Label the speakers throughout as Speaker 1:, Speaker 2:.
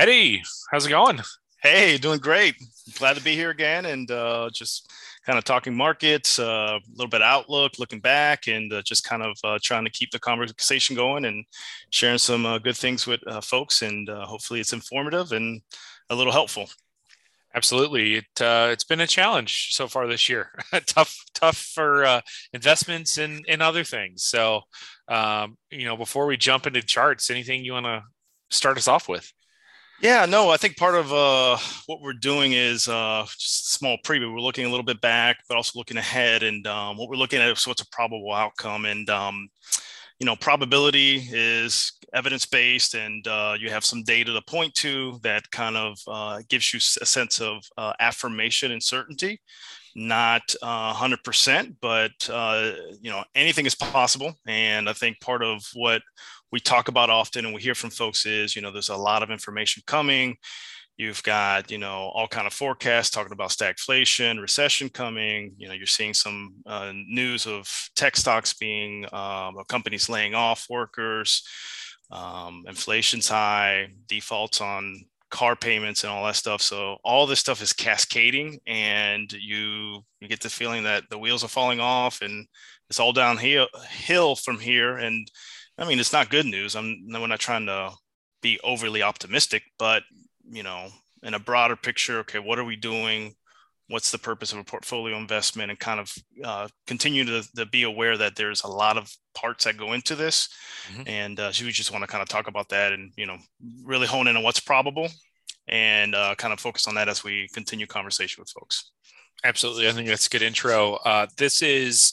Speaker 1: Eddie, how's it going?
Speaker 2: Hey, doing great. Glad to be here again and uh, just kind of talking markets, uh, a little bit outlook, looking back, and uh, just kind of uh, trying to keep the conversation going and sharing some uh, good things with uh, folks. And hopefully, it's informative and a little helpful.
Speaker 1: Absolutely, it it's been a challenge so far this year. tough, tough for investments and and other things. So, um, you know, before we jump into charts, anything you want to start us off with?
Speaker 2: Yeah, no, I think part of uh, what we're doing is uh, just small preview. We're looking a little bit back, but also looking ahead. And um, what we're looking at is what's a probable outcome. And, um, you know, probability is evidence based, and uh, you have some data to point to that kind of uh, gives you a sense of uh, affirmation and certainty. Not 100%, uh, but, you know, anything is possible. And I think part of what we talk about often and we hear from folks is you know there's a lot of information coming. You've got you know all kind of forecasts talking about stagflation recession coming. You know you're seeing some uh, news of tech stocks being um, companies laying off workers um, inflation's high defaults on car payments and all that stuff. So all this stuff is cascading and you you get the feeling that the wheels are falling off and it's all downhill hill from here. And I mean, it's not good news. I'm we're not trying to be overly optimistic, but you know, in a broader picture, okay, what are we doing? What's the purpose of a portfolio investment, and kind of uh, continue to, to, be aware that there's a lot of parts that go into this, mm-hmm. and uh, so we just want to kind of talk about that, and you know, really hone in on what's probable, and uh, kind of focus on that as we continue conversation with folks.
Speaker 1: Absolutely, I think that's a good intro. Uh, this is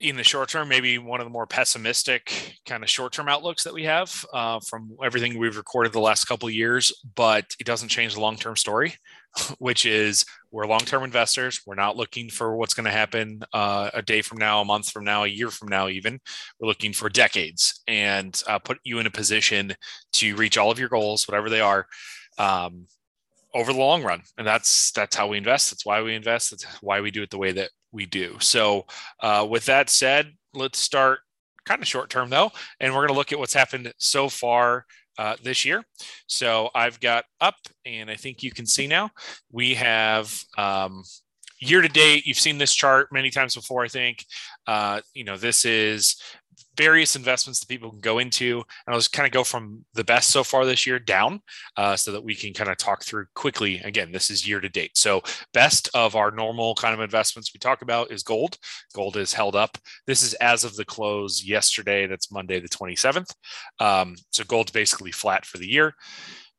Speaker 1: in the short term, maybe one of the more pessimistic kind of short term outlooks that we have uh, from everything we've recorded the last couple years, but it doesn't change the long term story, which is we're long term investors. We're not looking for what's going to happen uh, a day from now, a month from now, a year from now, even. We're looking for decades and uh, put you in a position to reach all of your goals, whatever they are. Um, over the long run and that's that's how we invest that's why we invest that's why we do it the way that we do. So, uh, with that said, let's start kind of short term though, and we're going to look at what's happened so far uh, this year. So, I've got up, and I think you can see now we have um, year to date. You've seen this chart many times before, I think. Uh, you know, this is various investments that people can go into. And I'll just kind of go from the best so far this year down uh, so that we can kind of talk through quickly. Again, this is year to date. So, best of our normal kind of investments we talk about is gold. Gold is held up. This is as of the close yesterday. That's Monday, the 27th. Um, so, gold's basically flat for the year.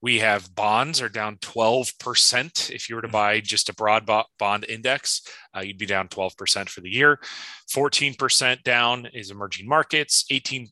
Speaker 1: We have bonds are down 12%. If you were to mm-hmm. buy just a broad bond index, uh, you'd be down 12% for the year. 14% down is emerging markets, 18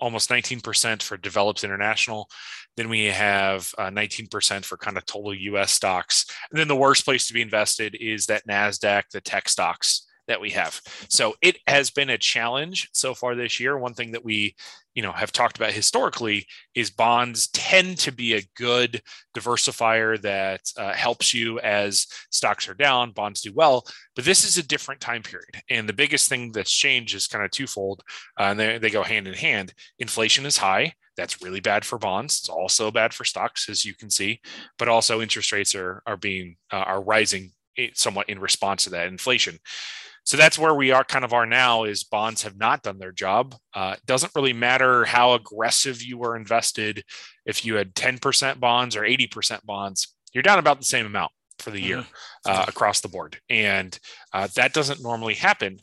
Speaker 1: almost 19% for developed international. Then we have uh, 19% for kind of total US stocks. And then the worst place to be invested is that NASDAQ, the tech stocks that we have. So it has been a challenge so far this year. One thing that we, you know, have talked about historically is bonds tend to be a good diversifier that uh, helps you as stocks are down, bonds do well. But this is a different time period, and the biggest thing that's changed is kind of twofold, uh, and they, they go hand in hand. Inflation is high. That's really bad for bonds. It's also bad for stocks, as you can see, but also interest rates are are being uh, are rising eh, somewhat in response to that inflation so that's where we are kind of are now is bonds have not done their job. Uh, it doesn't really matter how aggressive you were invested. If you had 10% bonds or 80% bonds you're down about the same amount for the year mm-hmm. uh, across the board. And uh, that doesn't normally happen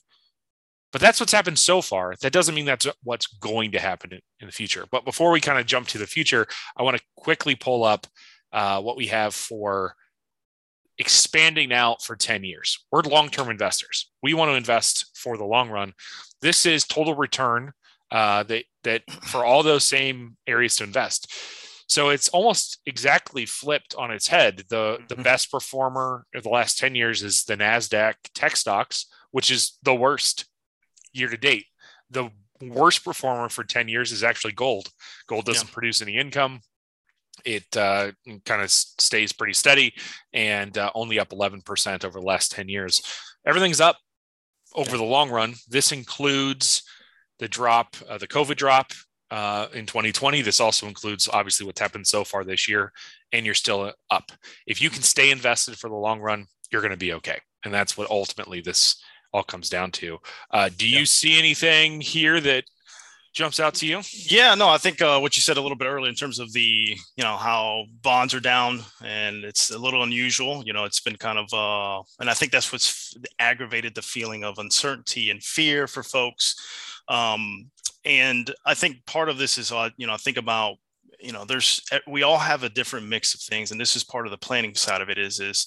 Speaker 1: but that's what's happened so far. That doesn't mean that's what's going to happen in, in the future. But before we kind of jump to the future i want to quickly pull up uh, what we have for expanding out for 10 years. We're long term investors. We want to invest for the long run. This is total return uh, that, that for all those same areas to invest. So it's almost exactly flipped on its head. The, the mm-hmm. best performer of the last 10 years is the NASDAQ tech stocks, which is the worst year to date. The worst performer for 10 years is actually gold. Gold doesn't yeah. produce any income it uh, kind of stays pretty steady and uh, only up 11% over the last 10 years. Everything's up over the long run. This includes the drop, uh, the COVID drop uh, in 2020. This also includes obviously what's happened so far this year, and you're still up. If you can stay invested for the long run, you're going to be okay. And that's what ultimately this all comes down to. Uh, do you see anything here that jumps out to you?
Speaker 2: Yeah, no, I think uh, what you said a little bit earlier in terms of the, you know, how bonds are down and it's a little unusual. You know, it's been kind of, uh, and I think that's what's aggravated the feeling of uncertainty and fear for folks. Um, and I think part of this is, uh, you know, I think about you know there's eh, we all have a different mix of things and this is part of the planning side of it is is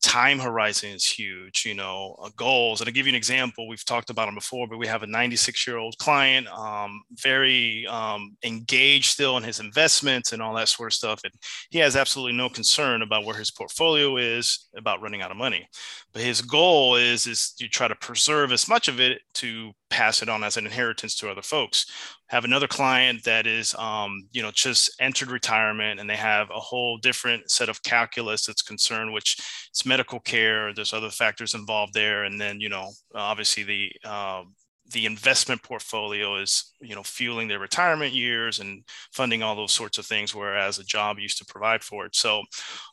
Speaker 2: time horizon is huge you know uh, goals and to give you an example we've talked about them before but we have a 96 year old client um, very um, engaged still in his investments and all that sort of stuff and he has absolutely no concern about where his portfolio is about running out of money but his goal is is to try to preserve as much of it to pass it on as an inheritance to other folks. Have another client that is, um, you know, just entered retirement and they have a whole different set of calculus that's concerned, which it's medical care. There's other factors involved there, and then you know, obviously the uh, the investment portfolio is you know fueling their retirement years and funding all those sorts of things whereas a job used to provide for it. So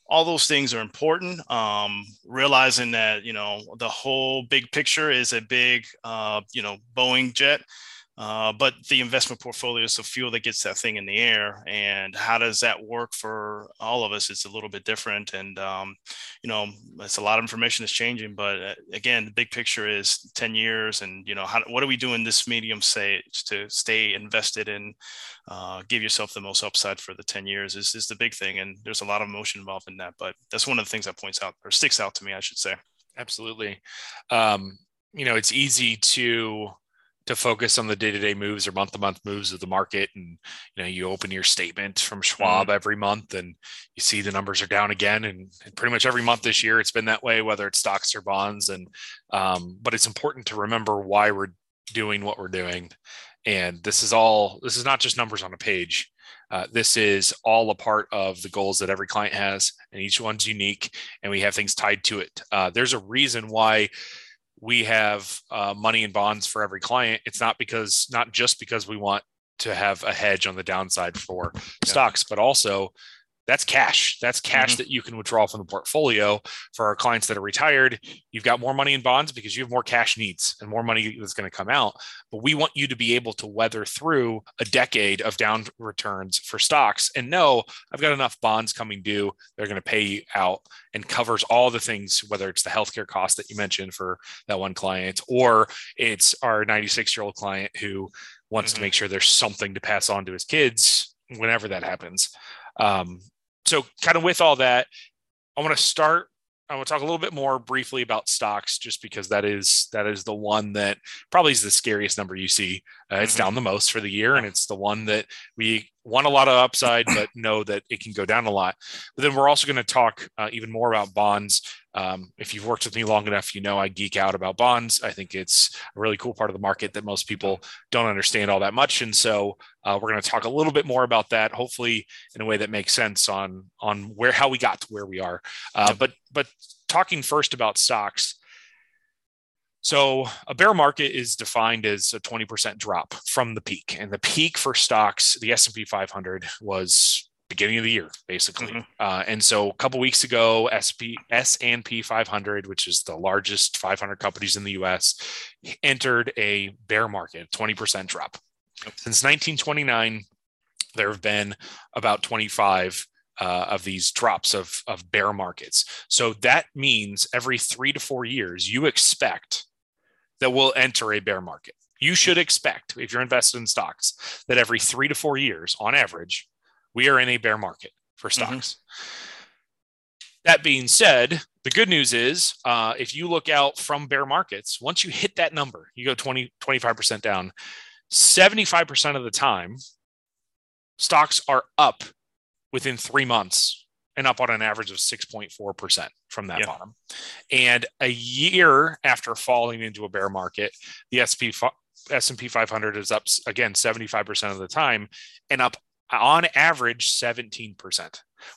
Speaker 2: all those things are important um, realizing that you know the whole big picture is a big uh, you know boeing jet uh, but the investment portfolio is the fuel that gets that thing in the air. And how does that work for all of us? It's a little bit different. And, um, you know, it's a lot of information that's changing. But uh, again, the big picture is 10 years. And, you know, how, what do we do in this medium stage to stay invested and uh, give yourself the most upside for the 10 years is, is the big thing. And there's a lot of emotion involved in that. But that's one of the things that points out or sticks out to me, I should say.
Speaker 1: Absolutely. Um, you know, it's easy to to focus on the day-to-day moves or month-to-month moves of the market. And you know you open your statement from schwab mm-hmm. every month and you see the numbers are down again. And, and, pretty much every month this year it's been that way whether it's stocks or bonds. And um, but it's important to remember why we're doing what we're doing. And this is all this is not just numbers on a page. Uh, this is all a part of the goals that every client has and each one's unique and we have things tied to it. Uh, there's a reason why we have uh, money and bonds for every client. It's not because, not just because we want to have a hedge on the downside for yeah. stocks, but also that's cash. That's cash mm-hmm. that you can withdraw from the portfolio for our clients that are retired. You've got more money in bonds because you have more cash needs and more money that's going to come out. But we want you to be able to weather through a decade of down returns for stocks and know I've got enough bonds coming due. They're going to pay you out and covers all the things, whether it's the healthcare cost that you mentioned for that one client, or it's our 96 year old client who wants mm-hmm. to make sure there's something to pass on to his kids whenever that happens. Um, so kind of with all that, I want to start. I want to talk a little bit more briefly about stocks, just because that is that is the one that probably is the scariest number you see. Uh, it's mm-hmm. down the most for the year, and it's the one that we want a lot of upside, but know that it can go down a lot. But then we're also going to talk uh, even more about bonds um, if you've worked with me long enough, you know I geek out about bonds. I think it's a really cool part of the market that most people don't understand all that much, and so uh, we're going to talk a little bit more about that, hopefully in a way that makes sense on on where how we got to where we are. Uh, but but talking first about stocks. So a bear market is defined as a 20% drop from the peak, and the peak for stocks, the S&P 500 was beginning of the year, basically. Mm-hmm. Uh, and so a couple weeks ago, SP S&P 500, which is the largest 500 companies in the U.S., entered a bear market, 20% drop. Since 1929, there have been about 25 uh, of these drops of, of bear markets. So that means every three to four years, you expect that we'll enter a bear market. You should expect, if you're invested in stocks, that every three to four years, on average, we are in a bear market for mm-hmm. stocks. Mm-hmm. That being said, the good news is uh, if you look out from bear markets, once you hit that number, you go 20, 25% down, 75% of the time, stocks are up within three months and up on an average of 6.4% from that yeah. bottom. And a year after falling into a bear market, the SP S&P 500 is up again 75% of the time and up on average 17%,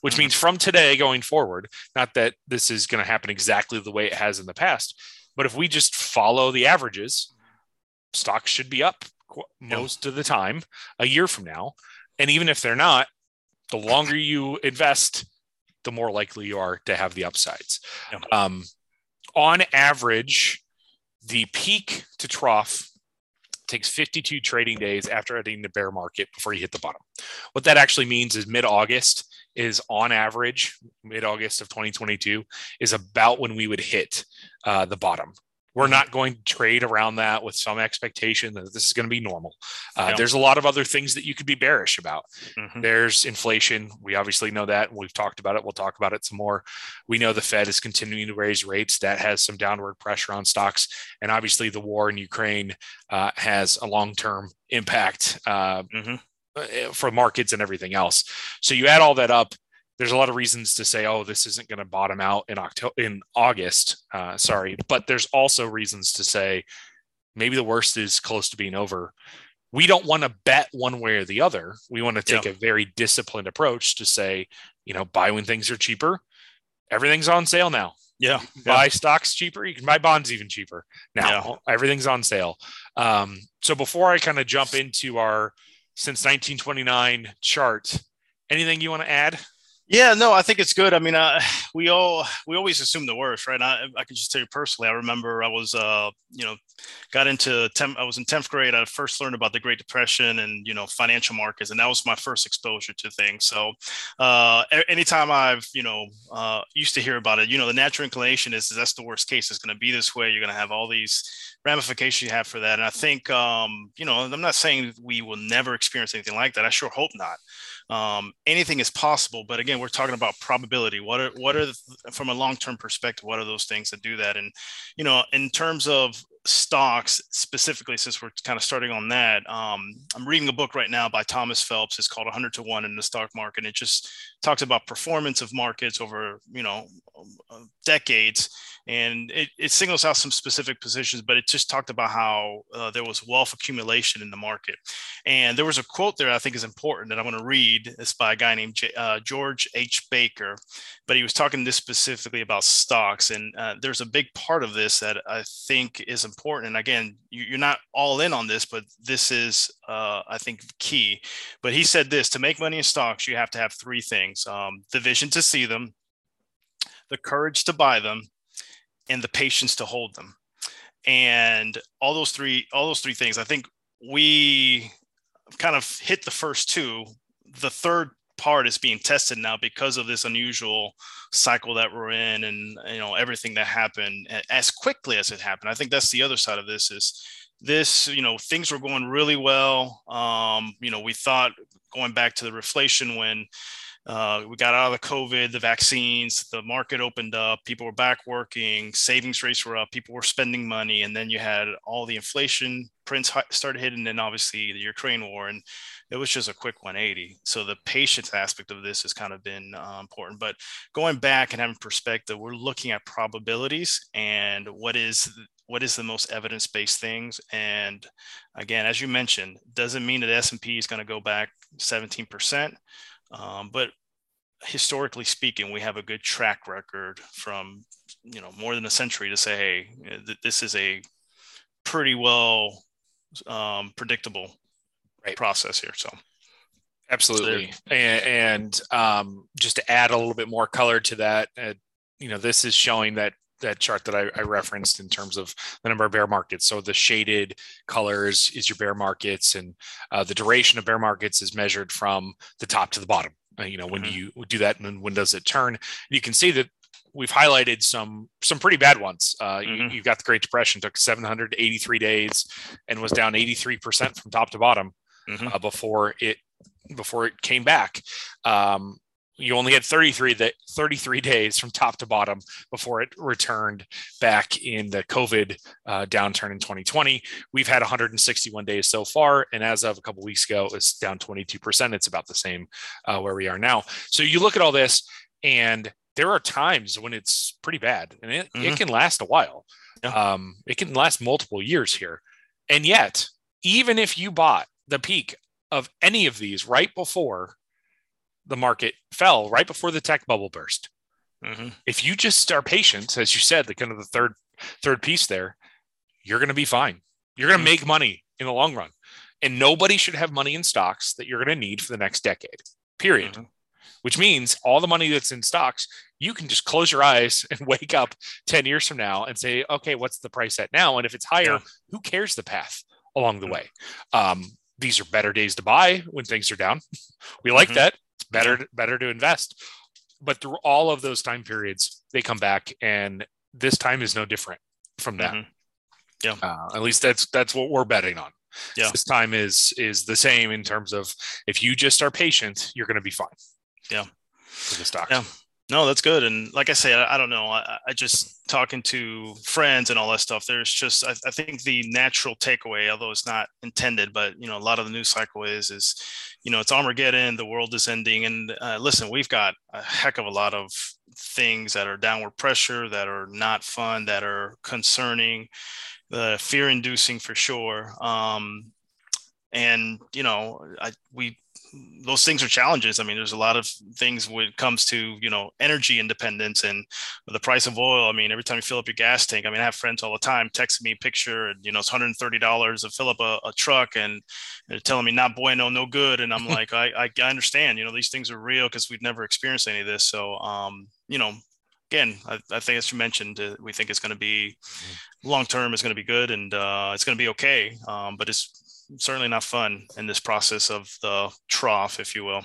Speaker 1: which mm-hmm. means from today going forward, not that this is going to happen exactly the way it has in the past, but if we just follow the averages, stocks should be up most yeah. of the time a year from now. And even if they're not, the longer you invest, the more likely you are to have the upsides. Yeah. Um, on average, the peak to trough takes 52 trading days after hitting the bear market before you hit the bottom. What that actually means is mid August is on average, mid August of 2022 is about when we would hit uh, the bottom. We're mm-hmm. not going to trade around that with some expectation that this is going to be normal. Uh, yeah. There's a lot of other things that you could be bearish about. Mm-hmm. There's inflation. We obviously know that. We've talked about it. We'll talk about it some more. We know the Fed is continuing to raise rates. That has some downward pressure on stocks. And obviously, the war in Ukraine uh, has a long term impact uh, mm-hmm. Uh, for markets and everything else. So you add all that up there's a lot of reasons to say, oh, this isn't going to bottom out in October, in August. Uh, sorry, but there's also reasons to say maybe the worst is close to being over. We don't want to bet one way or the other. We want to take yeah. a very disciplined approach to say, you know, buy when things are cheaper. Everything's on sale now.
Speaker 2: Yeah.
Speaker 1: Buy yeah. stocks cheaper. You can buy bonds even cheaper now. Yeah. Everything's on sale. Um, so before I kind of jump into our since 1929 chart, anything you want to add?
Speaker 2: Yeah, no, I think it's good. I mean, we all we always assume the worst, right? I, I can just tell you personally. I remember I was, uh, you know, got into temp, I was in tenth grade. I first learned about the Great Depression and you know financial markets, and that was my first exposure to things. So, uh, anytime I've you know uh, used to hear about it, you know, the natural inclination is, is that's the worst case. It's going to be this way. You're going to have all these ramifications you have for that. And I think, um, you know, I'm not saying we will never experience anything like that. I sure hope not um, anything is possible but again we're talking about probability. What are what are the, from a long-term perspective what are those things that do that? And you know in terms of stocks specifically since we're kind of starting on that um, i'm reading a book right now by thomas phelps. It's called 100 to 1 in the stock market and it just talks about performance of markets over you know decades. And it, it singles out some specific positions but it just talked about how uh, there was wealth accumulation in the market. And there was a quote there i think is important that i'm going to read. It's by a guy named J, uh, george h. Baker but he was talking this specifically about stocks and uh, there's a big part of this that i think is important and again you, are not all in on this but this is uh, i think key. But he said this to make money in stocks you have to have three things um, the vision to see them the courage to buy them and the patience to hold them. And all those three all those three things i think we kind of hit the first two. The third part is being tested now because of this unusual cycle that we're in and you know everything that happened as quickly as it happened. I think that's the other side of this is this you know things were going really well. Um you know we thought going back to the reflation when uh, we got out of the COVID, the vaccines, the market opened up, people were back working, savings rates were up, people were spending money, and then you had all the inflation prints started hitting, and obviously the Ukraine war, and it was just a quick 180. So the patience aspect of this has kind of been uh, important. But going back and having perspective, we're looking at probabilities and what is what is the most evidence-based things. And again, as you mentioned, doesn't mean that S&P is going to go back 17 percent um, but historically speaking, we have a good track record from you know more than a century to say, hey, th- this is a pretty well um, predictable right. process here. So.
Speaker 1: Absolutely, and, and um, just to add a little bit more color to that, uh, you know, this is showing that that chart that I, I, referenced in terms of the number of bear markets. So the shaded colors is your bear markets, and uh, the duration of bear markets is measured from the top to the bottom. Uh, you know, when mm-hmm. do you do that, and then when does it turn? You can see that we've highlighted some some pretty bad ones. Uh, mm-hmm. you, have got the Great Depression took 783 days and was down 83 percent from top to bottom mm-hmm. uh, before it before it came back. Um, you only had 33 that 33 days from top to bottom before it returned back in the covid uh, downturn in 2020 we've had 161 days so far and as of a couple weeks ago it's down 22% it's about the same uh, where we are now so you look at all this and there are times when it's pretty bad and it, mm-hmm. it can last a while yeah. um, it can last multiple years here and yet even if you bought the peak of any of these right before the market fell right before the tech bubble burst. Mm-hmm. If you just are patient, as you said, the kind of the third third piece there, you're going to be fine. You're going to mm-hmm. make money in the long run. And nobody should have money in stocks that you're going to need for the next decade, period. Mm-hmm. Which means all the money that's in stocks, you can just close your eyes and wake up 10 years from now and say, okay, what's the price at now? And if it's higher, yeah. who cares the path along the mm-hmm. way? Um, these are better days to buy when things are down. we like mm-hmm. that. It's better, better to invest. But through all of those time periods, they come back, and this time is no different from that. Mm-hmm.
Speaker 2: Yeah.
Speaker 1: Uh, at least that's that's what we're betting on. Yeah. This time is is the same in terms of if you just are patient, you're going to be fine.
Speaker 2: Yeah.
Speaker 1: For the stocks.
Speaker 2: Yeah. No, that's good. And like I say, I, I don't know. I, I, just talking to friends and all that stuff. There's just, I, I, think the natural takeaway, although it's not intended, but you know, a lot of the news cycle is, is, you know, it's Armageddon. The world is ending. And uh, listen, we've got a heck of a lot of things that are downward pressure, that are not fun, that are concerning uh, fear inducing for sure. Um, and you know, I, we those things are challenges. I mean, there's a lot of things when it comes to you know energy independence and the price of oil. I mean, every time you fill up your gas tank, I mean, I have friends all the time texting me a picture, and you know, it's 130 dollars to fill up a, a truck, and they're telling me not bueno, no no good, and I'm like, I, I, I understand. You know, these things are real because we've never experienced any of this. So, um, you know, again, I, I, think as you mentioned, uh, we think it's going to be mm-hmm. long term. It's going to be good, and uh, it's going to be okay. Um, but it's certainly not fun in this process of the trough, if you will.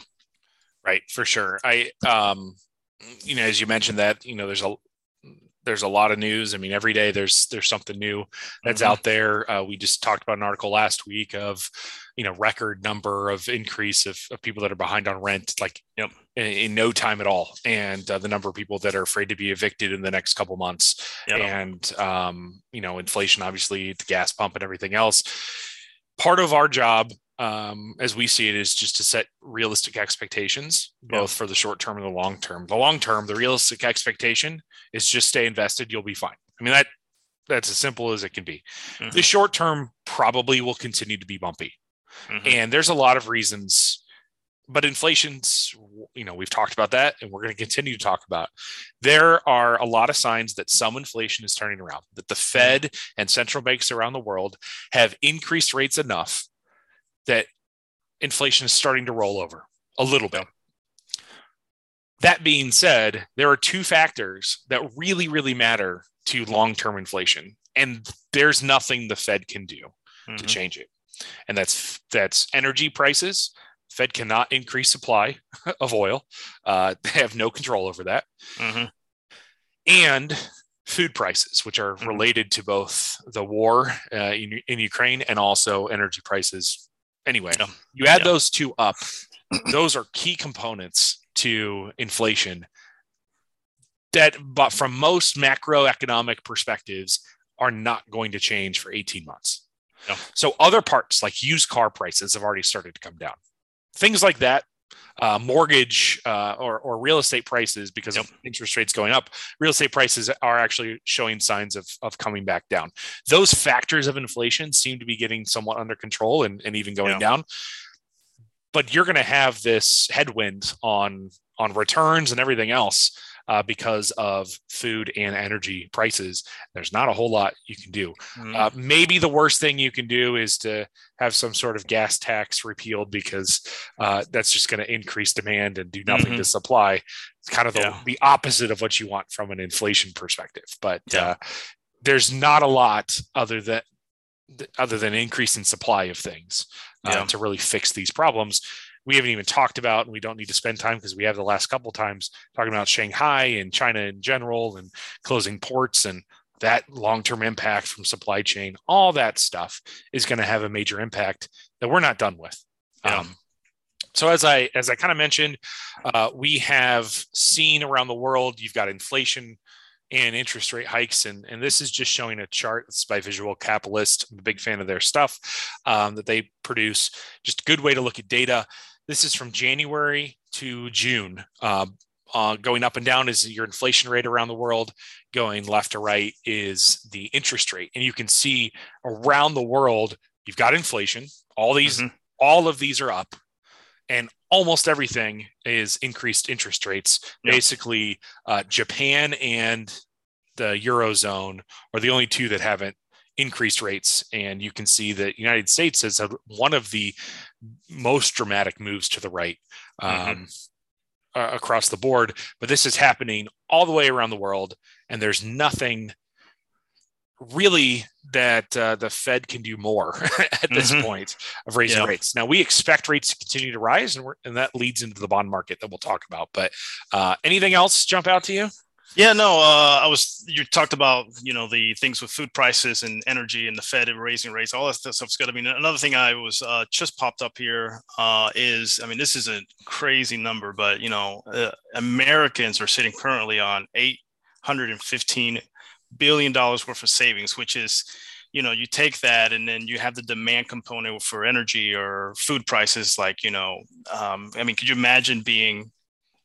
Speaker 1: Right, for sure. I, um, you know, as you mentioned that, you know, there's a there's a lot of news. I mean, every day there's there's something new that's mm-hmm. out there. Uh, we just talked about an article last week of, you know, record number of increase of, of people that are behind on rent, like yep. in, in no time at all, and uh, the number of people that are afraid to be evicted in the next couple months, yep. and um, you know, inflation, obviously, the gas pump and everything else. Part of our job um, as we see it, is just to set realistic expectations, both yeah. for the short term and the long term. The long term, the realistic expectation is just stay invested, you'll be fine. I mean that that's as simple as it can be. Mm-hmm. The short term probably will continue to be bumpy, mm-hmm. and there's a lot of reasons. But inflation's, you know, we've talked about that, and we're going to continue to talk about. There are a lot of signs that some inflation is turning around. That the. Fed and central banks around the world have increased rates enough that inflation is starting to roll over a little bit. That being said, there are two factors that really, really matter to long term inflation. And there's nothing the Fed can do mm-hmm. to change it. And that's that's energy prices. Fed cannot increase supply of oil. Uh, they have no control over that. Mm-hmm. And food prices, which are mm-hmm. related to both the war uh, in, in Ukraine and also energy prices Anyway, yeah. you add yeah. those two up, those are key components to inflation that, but from most macroeconomic perspectives, are not going to change for 18 months. Yeah. So other parts like used car prices have already started to come down. Things like that uh, mortgage uh, or, or real estate prices because yep. of interest rates going up, real estate prices are actually showing signs of, of coming back down. Those factors of inflation seem to be getting somewhat under control and, and even going yeah. down. But you're going to have this headwind on on returns and everything else uh, because of food and energy prices. There's not a whole lot you can do. Mm. Uh, maybe the worst thing you can do is to have some sort of gas tax repealed because uh, that's just going to increase demand and do nothing mm-hmm. to supply. It's kind of the, yeah. the, opposite of what you want from an inflation perspective. But yeah. Uh, there's not a lot other than other than increase in supply of things uh, yeah. to really fix these problems we haven't even talked about, and we don't need to spend time because we have the last couple times talking about Shanghai and China in general and closing ports and that long-term impact from supply chain, all that stuff is going to have a major impact that we're not done with. Yeah. Um, so as I as I kind of mentioned, uh, we have seen around the world, you've got inflation and interest rate hikes. And, and this is just showing a chart that's by Visual Capitalist. I'm a big fan of their stuff um, that they produce. Just a good way to look at data. This is from January to June. Uh, uh, going up and down is your inflation rate around the world. Going left to right is the interest rate. And you can see around the world, you've got inflation. All these, mm-hmm. all of these are up, and almost everything is increased interest rates. Yep. Basically, uh, Japan and the eurozone are the only two that haven't increased rates. And you can see that United States has had one of the most dramatic moves to the right. Mm-hmm. Um, uh, across the board, but this is happening all the way around the world, and there's nothing really that uh, the Fed can do more at this mm-hmm. point of raising yeah. rates. Now we expect rates to continue to rise, and, and, that leads into the bond market that we'll talk about. But uh, anything else jump out to you?
Speaker 2: Yeah, no, uh, I was, you talked about, you know, the things with food prices and energy and the Fed raising rates, all that stuff's good. I mean, another thing I was uh, just popped up here uh, is, I mean, this is a crazy number, but, you know, uh, Americans are sitting currently on 815 billion dollars worth of savings, which is, you know, you take that and then you have the demand component for energy or food prices. Like, you know, um, I mean, could you imagine being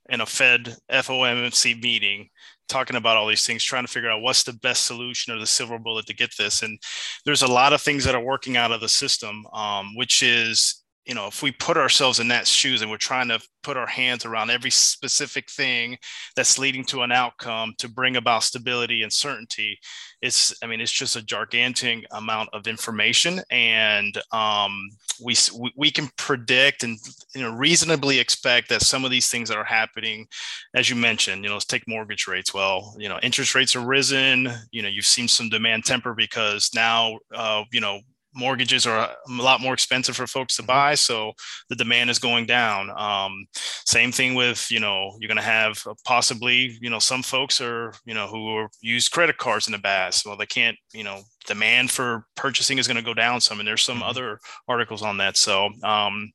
Speaker 2: in a Fed FOMC meeting talking about all these things, trying to figure out what's the best solution or the silver bullet to get this. And there's a lot of things that are working out of the system, um, which is you know, if we put ourselves in that shoes and we're trying to put our hands around every specific thing that's leading to an outcome to bring about stability and certainty, it's, I mean, it's just a gigantic amount of information, and um, we we can predict and you know reasonably expect that some of these things that are happening, as you mentioned, you know, let's take mortgage rates. Well, you know, interest rates are risen. You know, you've seen some demand temper because now, uh, you know mortgages are a lot more expensive for folks to mm-hmm. buy so the demand is going down um, same thing with you know you're going to have possibly you know some folks are you know who are, use credit cards in the past well they can't you know demand for purchasing is going to go down some and there's some mm-hmm. other articles on that so um,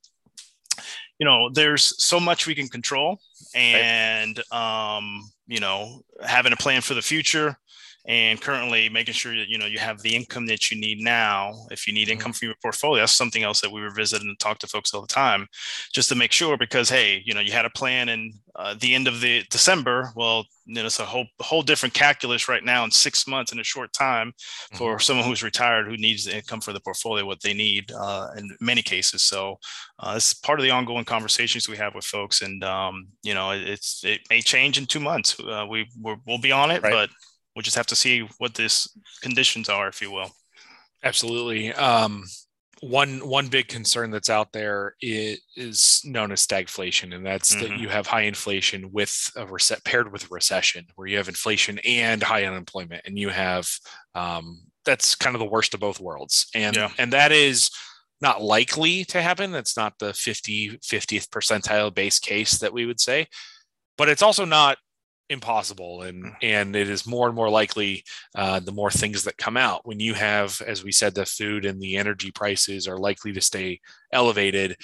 Speaker 2: you know there's so much we can control and um, you know having a plan for the future and currently making sure that you know you have the income that you need now if you need mm-hmm. income from your portfolio that's something else that we revisit and talk to folks all the time just to make sure because hey you know you had a plan in uh, the end of the december well you know it's a whole whole different calculus right now in six months in a short time mm-hmm. for someone who's retired who needs the income for the portfolio what they need uh, in many cases so uh, it's part of the ongoing conversations we have with folks and um, you know it, it's it may change in two months uh, we we will be on it right. but we'll just have to see what these conditions are, if you will.
Speaker 1: Absolutely. Um, one one big concern that's out there is, is known as stagflation, and that's mm-hmm. that you have high inflation with a reset paired with a recession, where you have inflation and high unemployment, and you have um, that's kind of the worst of both worlds, and yeah. and that is not likely to happen. That's not the 50 50th percentile base case that we would say, but it's also not impossible and mm. and it is more and more likely uh, the more things that come out when you have as we said the food and the energy prices are likely to stay elevated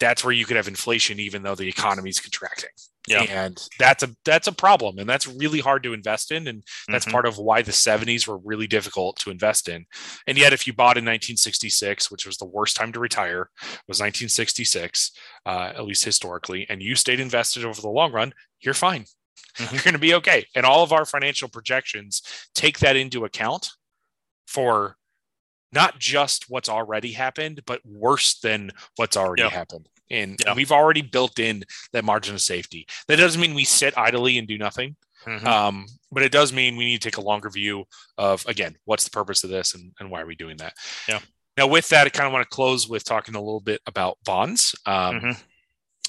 Speaker 1: that's where you could have inflation even though the economy is contracting yeah. and that's a that's a problem and that's really hard to invest in and that's mm-hmm. part of why the 70s were really difficult to invest in and yet if you bought in 1966 which was the worst time to retire was 1966 uh, at least historically and you stayed invested over the long run you're fine mm-hmm. you're going to be okay. And all of our financial projections take that into account for not just what's already happened, but worse than what's already yep. happened. And, yep. we've already built in that margin of safety. That doesn't mean we sit idly and do nothing. Mm-hmm. Um, but it does mean we need to take a longer view of again, what's the purpose of this and, and why are we doing that?
Speaker 2: Yeah.
Speaker 1: Now, with that, I kind of want to close with talking a little bit about bonds. Um, mm-hmm.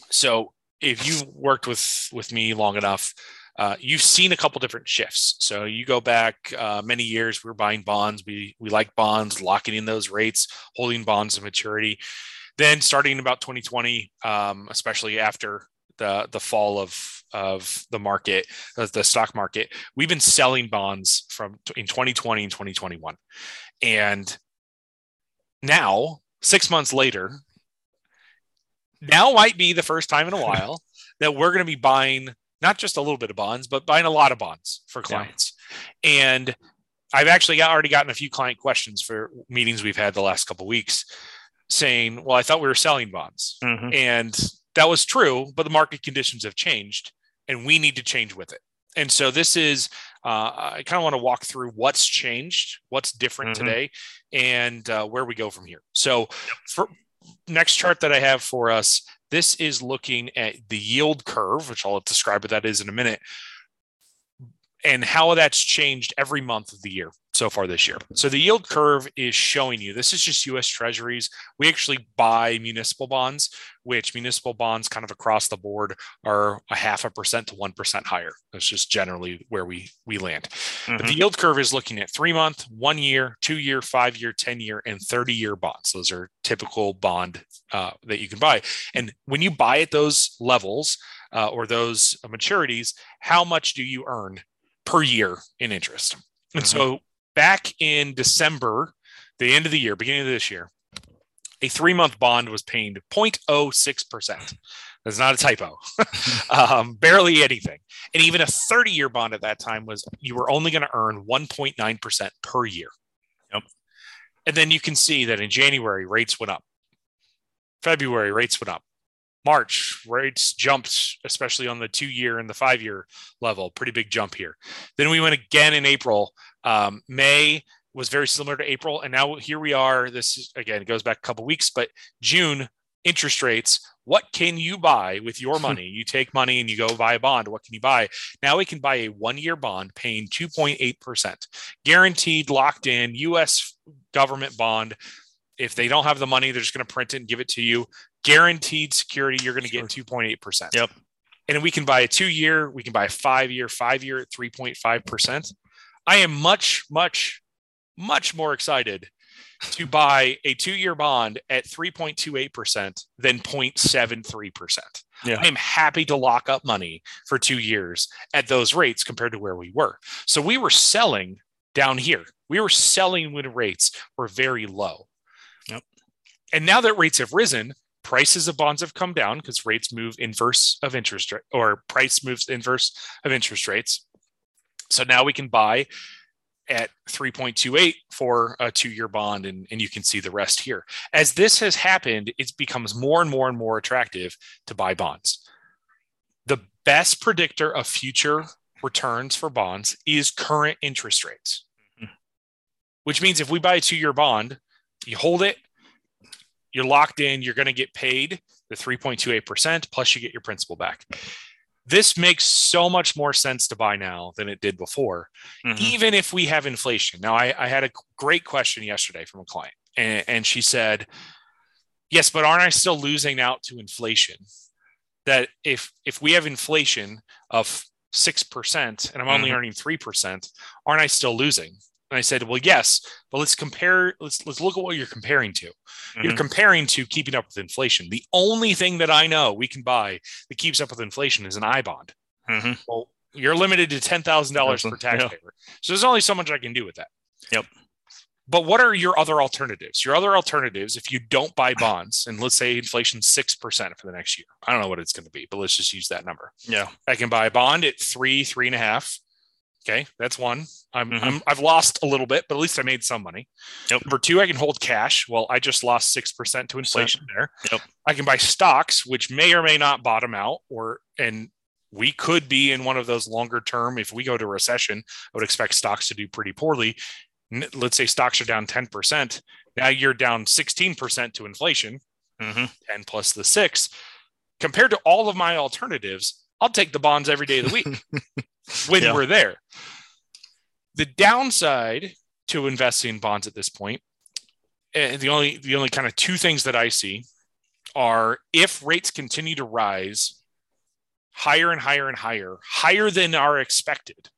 Speaker 1: So, if you've worked with with me long enough, uh, you've seen a couple different shifts. So you go back uh, many years, we are buying bonds. We we like bonds, locking in those rates, holding bonds to maturity. Then starting about 2020, um, especially after the the fall of of the market, the stock market, we've been selling bonds from in 2020 and 2021, and now six months later, now might be the first time in a while that we're going to be buying not just a little bit of bonds, but buying a lot of bonds for clients. Yeah. And I've actually already gotten a few client questions for meetings we've had the last couple weeks saying, well, I thought we were selling bonds. Mm-hmm. And that was true, but the market conditions have changed and we need to change with it. And so this is, uh, I kind of want to walk through what's changed, what's different mm-hmm. today, and uh, where we go from here. So, for next chart that I have for us this is looking at the yield curve, which I'll describe what that is in a minute. And how that's changed every month of the year so far this year. So the yield curve is showing you this is just US treasuries. We actually buy municipal bonds, which municipal bonds kind of across the board are a half a percent to 1% higher. That's just generally where we we land. Mm-hmm. But the yield curve is looking at 3 month, 1 year, 2 year, 5 year, 10 year and 30 year bonds. Those are typical bond uh, that you can buy. And when you buy at those levels uh, or those maturities, how much do you earn per year in interest? And mm-hmm. so back in December, the end of the year, beginning of this year, a three month bond was paying 0.06%. That's not a typo, um, barely anything. And even a 30 year bond at that time was you were only going to earn 1.9% per year. Yep. And then you can see that in January, rates went up. February, rates went up. March, rates jumped, especially on the two year and the five year level. Pretty big jump here. Then we went again in April. Um, May was very similar to April. And now here we are. This is, again, it goes back a couple weeks, but June interest rates. What can you buy with your money? you take money and you go buy a bond. What can you buy? Now we can buy a one year bond paying 2.8%, guaranteed, locked in US government bond if they don't have the money, they're just going to print it and give it to you guaranteed security, you're going to get 2.8%.
Speaker 2: Yep.
Speaker 1: And we can buy a two year, we can buy a five year, five year at 3.5%. I am much, much, much more excited to buy a two year bond at 3.28% than 0.73%. Yeah. I am happy to lock up money for two years at those rates compared to where we were. So we were selling down here. We were selling when rates were very low. Yep. And now that rates have risen, prices of bonds have come down because rates move inverse of interest rate or price moves inverse of interest rates. So now we can buy at 3.28 for a two year bond, and, and you can see the rest here. As this has happened, it becomes more and more and more attractive to buy bonds. The best predictor of future returns for bonds is current interest rates, mm-hmm. which means if we buy a two year bond, you hold it you're locked in, you're going to get paid the 3.28%, plus you get your principal back. This makes so much more sense to buy now than it did before, mm-hmm. even if we have inflation. Now, I, I, had a great question yesterday from a client, and, and she said, Yes, but aren't I still losing out to inflation? That if if we have inflation of six percent and I'm only mm-hmm. earning three percent, aren't I still losing? And I said, well, yes, but let's compare. Let's let's look at what you're comparing to. Mm-hmm. You're comparing to keeping up with inflation. The only thing that I know we can buy that keeps up with inflation is an I bond. Mm-hmm. Well, you're limited to ten thousand dollars per taxpayer, yeah. so there's only so much I can do with that.
Speaker 2: Yep.
Speaker 1: But what are your other alternatives? Your other alternatives, if you don't buy bonds, and let's say inflation six percent for the next year, I don't know what it's going to be, but let's just use that number.
Speaker 2: Yeah,
Speaker 1: I can buy a bond at three, three and a half. Okay, that's one. I'm, mm-hmm. I'm I've lost a little bit, but at least I made some money. Yep. Number two, I can hold cash. Well, I just lost six percent to inflation there. Yep. I can buy stocks, which may or may not bottom out, or and we could be in one of those longer term. If we go to recession, I would expect stocks to do pretty poorly. Let's say stocks are down ten percent. Now you're down sixteen percent to inflation, mm-hmm. ten plus the six. Compared to all of my alternatives, I'll take the bonds every day of the week. when yeah. we're there. The downside to investing in bonds at this point, and the only the only kind of two things that I see are if rates continue to rise higher and higher and higher, higher than are expected,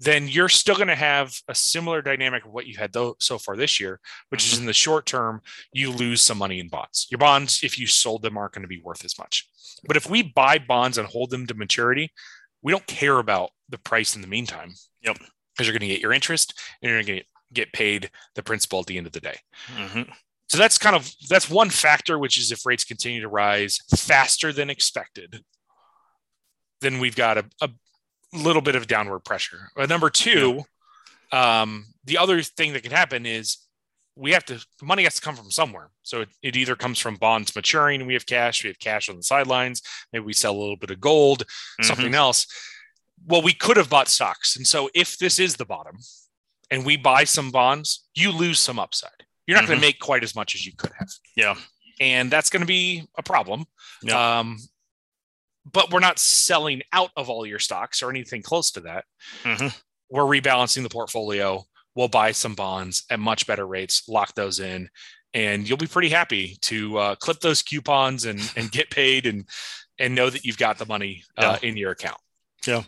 Speaker 1: then you're still going to have a similar dynamic of what you had though so far this year, which mm-hmm. is in the short term, you lose some money in bonds. Your bonds, if you sold them, aren't going to be worth as much. But if we buy bonds and hold them to maturity, we don't care about the price in the meantime.
Speaker 2: Yep.
Speaker 1: Because you're going to get your interest and you're going to get paid the principal at the end of the day.
Speaker 2: Mm-hmm.
Speaker 1: So that's kind of that's one factor, which is if rates continue to rise faster than expected, then we've got a, a little bit of downward pressure. But number two, yeah. um, the other thing that can happen is we have to the money has to come from somewhere. So it, it, either comes from bonds maturing, we have cash, we have cash on the sidelines, maybe we sell a little bit of gold, mm-hmm. something else. Well, we could have bought stocks. And so if this is the bottom and we buy some bonds, you lose some upside. You're not mm-hmm. going to make quite as much as you could have.
Speaker 2: Yeah.
Speaker 1: And that's going to be a problem. Yeah. Um, but we're not selling out of all your stocks or anything close to that. Mm-hmm. We're rebalancing the portfolio. We'll buy some bonds at much better rates, lock those in, and you'll be pretty happy to uh, clip those coupons and and get paid and and know that you've got the money uh, yeah. in your account.
Speaker 2: Yeah,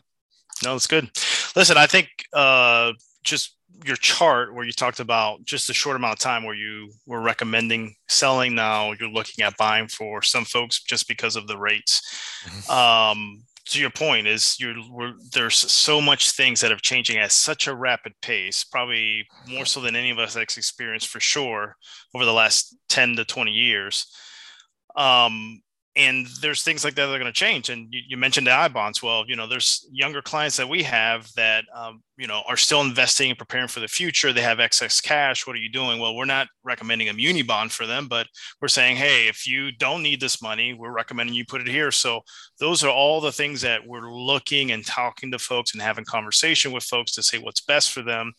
Speaker 2: no, that's good. Listen, I think uh, just your chart where you talked about just a short amount of time where you were recommending selling now you're looking at buying for some folks just because of the rates mm-hmm. um, to your point is you're there's so much things that are changing at such a rapid pace probably more so than any of us has experienced for sure over the last 10 to 20 years um, and there's things like that that are going to change and you, you, mentioned the i bonds well you know there's younger clients that we have that um, you know are still investing and preparing for the future. They have excess cash. What are you doing? Well we're not recommending a muni bond for them but we're saying hey if you don't need this money we're recommending you put it here. So those are all the things that we're looking and talking to folks and having conversation with folks to say what's best for them.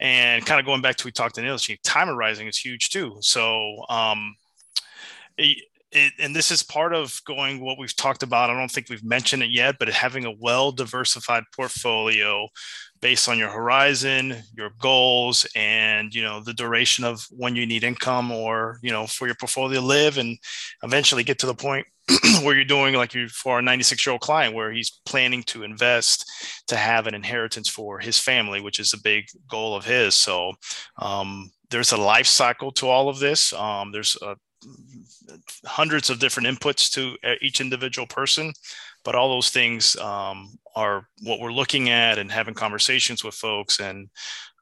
Speaker 2: And kind of going back to we talked to Neil, time horizon is huge too. So um, it, and this is part of going what we've talked about. I don't think we've mentioned it yet, but having a well diversified portfolio based on your horizon, your goals, and you know the duration of when you need income or you know for your portfolio to live, and eventually get to the point where you're doing like you for a 96 year old client where he's planning to invest to have an inheritance for his family, which is a big goal of his. So um, there's a life cycle to all of this. Um, there's a hundreds of different inputs to each individual person but all those things um, are what we're looking at and having conversations with folks and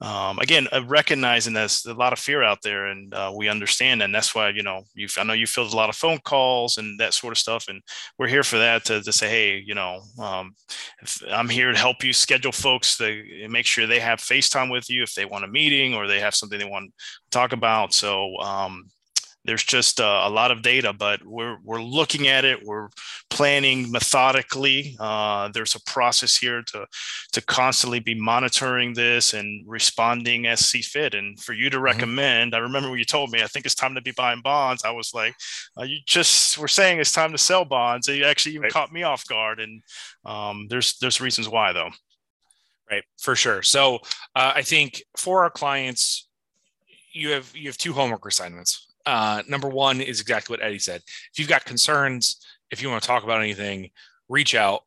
Speaker 2: um, again uh, recognizing there's a lot of fear out there and uh, we understand. And that's why you know you i know you filled a lot of phone calls and that sort of stuff. And we're here for that to, to say hey you know um, i'm here to help you schedule folks to make sure they have facetime with you if they want a meeting or they have something they want to talk about. So um, there's just uh, a lot of data, but we're, we're looking at it. We're planning methodically. Uh, there's a process here to, to constantly be monitoring this and responding as see fit. And for you to mm-hmm. recommend, I remember when you told me, I think it's time to be buying bonds. I was like, uh, you just were saying it's time to sell bonds. And you actually even right. caught me off guard. And um, there's, there's reasons why though.
Speaker 1: Right, for sure. So uh, I think for our clients, you have you have two homework assignments uh, number one is exactly what Eddie said. If you've got concerns, if you want to talk about anything, reach out.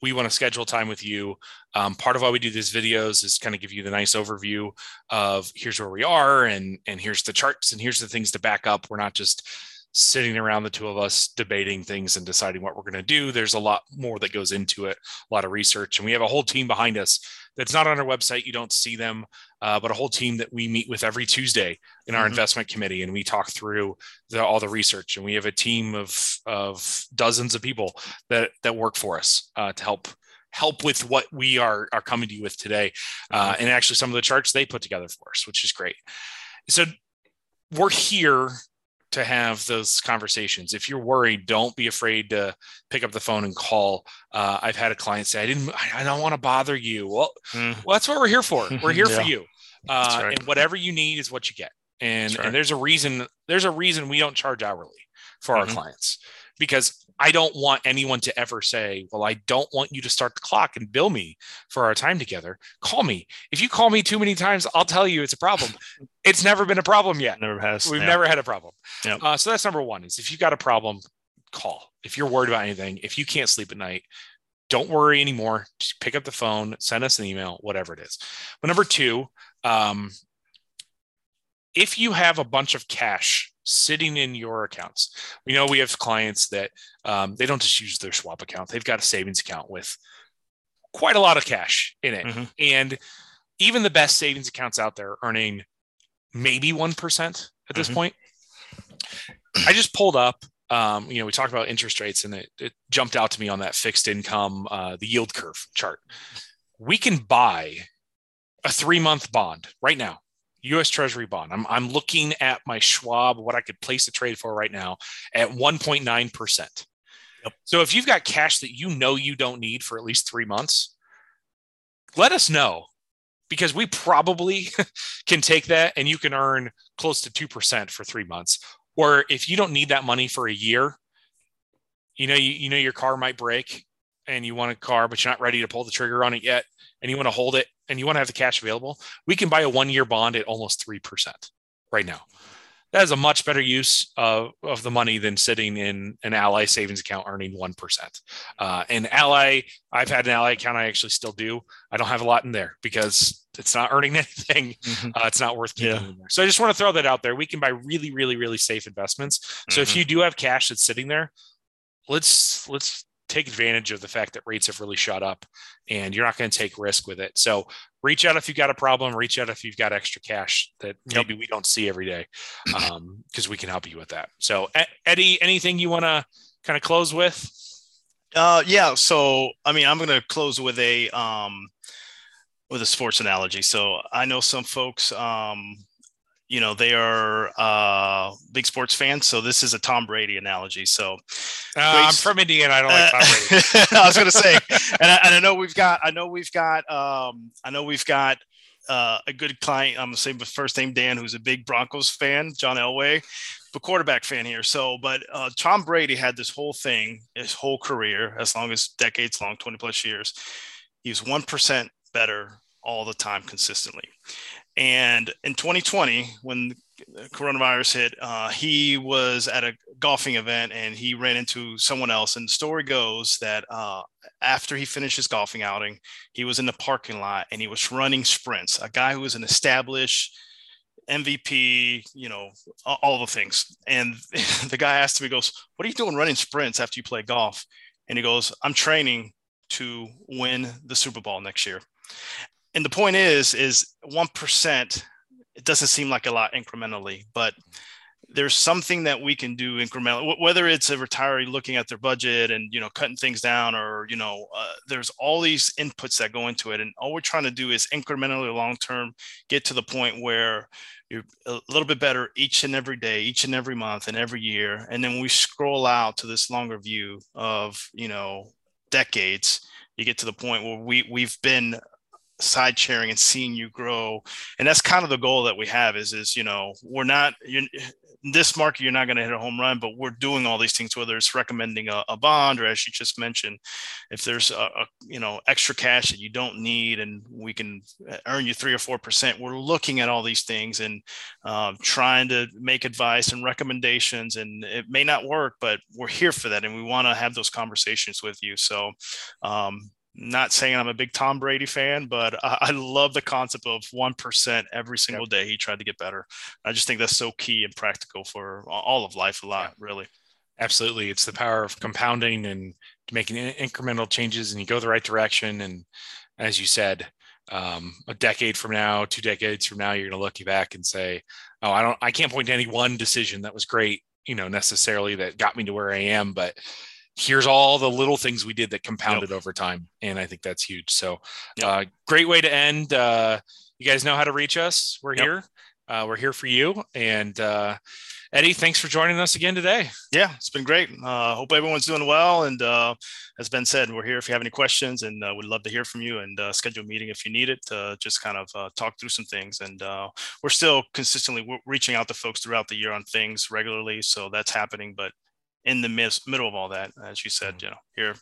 Speaker 1: We want to schedule time with you. Um, part of why we do these videos is kind of give you the nice overview of here's where we are and and here's the charts and here's the things to back up. We're not just sitting around the two of us debating things and deciding what we're going to do. There's a lot more that goes into it, a lot of research, and we have a whole team behind us that's not on our website. You don't see them, uh, but a whole team that we meet with every Tuesday in our mm-hmm. investment committee, and we talk through the, all the research. And we have a team of of dozens of people that that work for us uh, to help help with what we are are coming to you with today, uh, mm-hmm. and actually some of the charts they put together for us, which is great. So we're here to have those conversations. If you're worried, don't be afraid to pick up the phone and call. Uh, I've had a client say, "I didn't, I don't want to bother you." Well, mm. well, that's what we're here for. We're here yeah. for you, uh, right. and whatever you need is what you get. And right. and there's a reason. There's a reason we don't charge hourly for mm-hmm. our clients because I don't want anyone to ever say, Well, I don't want you to start the clock and bill me for our time together. Call me. If you call me too many times, I'll tell you it's a problem. it's never been a problem yet.
Speaker 2: Never has.
Speaker 1: We've yeah. never had a problem. Yep. Uh, so that's number one is if you've got a problem, call. If you're worried about anything, if you can't sleep at night, don't worry anymore. Just pick up the phone, send us an email, whatever it is. But number two, um, if you have a bunch of cash sitting in your accounts. We know we have clients that um, they don't just use their Schwab account; they've got a savings account with quite a lot of cash in it, mm-hmm. and even the best savings accounts out there earning maybe one percent at this mm-hmm. point. I just pulled up. Um, you know, we talked about interest rates, and it, it jumped out to me on that fixed income, uh, the yield curve chart. We can buy a three month bond right now US Treasury bond. I'm, I'm looking at my Schwab, what I could place a trade for right now at 1.9%. Yep. So if you've got cash that you know you don't need for at least three months, let us know because we probably can take that and you can earn close to 2% for three months. Or if you don't need that money for a year, you know you, you know your car might break and you want a car but you're not ready to pull the trigger on it yet and you want to hold it and you want to have the cash available we can buy a one year bond at almost 3% right now that is a much better use of, of the money than sitting in an Ally savings account earning 1% uh, and Ally i've had an Ally account i actually still do i don't have a lot in there because it's not earning anything mm-hmm. uh, it's not worth keeping yeah. in there so i just want to throw that out there we can buy really really really safe investments mm-hmm. so if mm-hmm. you do have cash that's sitting there let's let's take advantage of the fact that rates have really shot up and you're not going to take risk with it. So reach out if you've got a problem, reach out if you've got extra cash that maybe we don't see every day. Um, cause we can help you with that. So Eddie, anything you want to kind of close with?
Speaker 2: Uh, yeah. So, I mean, I'm going to close with a, um, with a sports analogy. So I know some folks, um, you know they are uh, big sports fans. So this is a Tom Brady analogy. So
Speaker 1: uh, I'm from Indiana. I don't like Tom
Speaker 2: Brady. I was going to say, and I, and I, know we've got, I know we've got, um, I know we've got uh, a good client. I'm the same with first name Dan, who's a big Broncos fan, John Elway, the quarterback fan here. So, but uh, Tom Brady had this whole thing, his whole career, as long as decades long, 20 plus years. He was one percent better all the time consistently. And in 2020, when coronavirus hit, uh, he was at a golfing event and he ran into someone else. And the story goes that uh, after he finished his golfing outing, he was in the parking lot and he was running sprints. A guy who was an established MVP, you know, all the things. And the guy asked him, he goes, What are you doing running sprints after you play golf? And he goes, I'm training to win the Super Bowl next year and the point is is 1% it doesn't seem like a lot incrementally but there's something that we can do incrementally whether it's a retiree looking at their budget and you know cutting things down or you know uh, there's all these inputs that go into it. And all we're trying to do is incrementally long term get to the point where you're a little bit better each and every day each and every month and every year. And then we scroll out to this longer view of you know decades you get to the point where we we've been side sharing and seeing you grow. And that's kind of the goal that we have is is you know we're not you this market you're not going to hit a home run but we're doing all these things whether it's recommending a, a bond or as you just mentioned if there's a, a, you know extra cash that you don't need and we can earn you three or four percent we're looking at all these things and um, trying to make advice and recommendations and it may not work but we're here for that and we want to have those conversations with you. So um, not saying I'm a big Tom Brady fan, but I, love the concept of 1% every single yep. day he tried to get better. I just think that's so key and practical for all of life, a lot, yeah. really.
Speaker 1: Absolutely. It's the power of compounding and making incremental changes and you go the right direction. And as you said, um, a decade from now, two decades from now, you're going to look you back and say, "Oh, I don't, I can't point to any one decision that was great, you know, necessarily that got me to where I am, but here's all the little things we did that compounded yep. over time and i think that's huge so yep. uh, great way to end uh, you guys know how to reach us we're yep. here uh, we're here for you and uh, eddie thanks for joining us again today
Speaker 2: yeah it's been great uh, hope everyone's doing well and uh, as ben said we're here if you have any questions and we'd love to hear from you and schedule a meeting if you need it to just kind of talk through some things and we're still consistently reaching out to folks throughout the year on things regularly so that's happening but in the middle of all that, as you said, mm-hmm. you know, here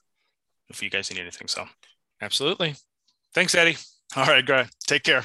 Speaker 2: if you guys need anything. So
Speaker 1: absolutely. Thanks, Eddie.
Speaker 2: All right, great. Take care.